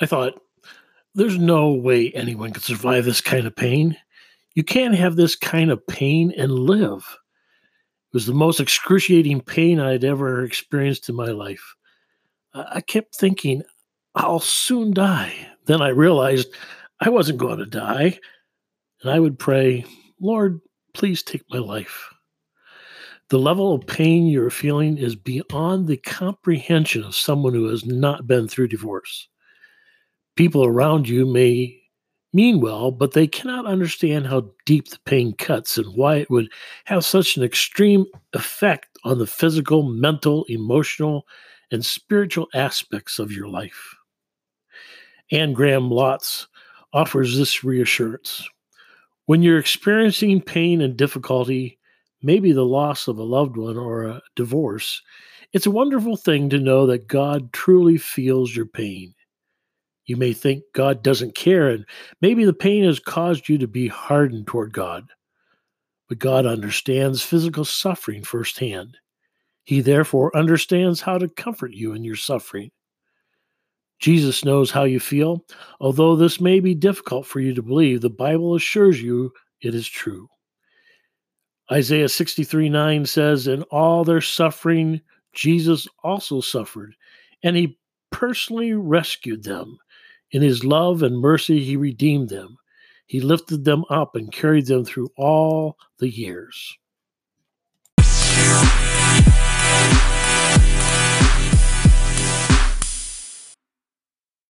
I thought, there's no way anyone could survive this kind of pain. You can't have this kind of pain and live. It was the most excruciating pain I'd ever experienced in my life. I kept thinking, I'll soon die. Then I realized I wasn't going to die. And I would pray, Lord, please take my life. The level of pain you're feeling is beyond the comprehension of someone who has not been through divorce. People around you may mean well, but they cannot understand how deep the pain cuts and why it would have such an extreme effect on the physical, mental, emotional, and spiritual aspects of your life. Anne Graham Lotz offers this reassurance. When you're experiencing pain and difficulty, maybe the loss of a loved one or a divorce, it's a wonderful thing to know that God truly feels your pain. You may think God doesn't care, and maybe the pain has caused you to be hardened toward God. But God understands physical suffering firsthand. He therefore understands how to comfort you in your suffering. Jesus knows how you feel. Although this may be difficult for you to believe, the Bible assures you it is true. Isaiah 63 9 says, In all their suffering, Jesus also suffered, and he personally rescued them. In his love and mercy, he redeemed them. He lifted them up and carried them through all the years.